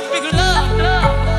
Perfect. Love.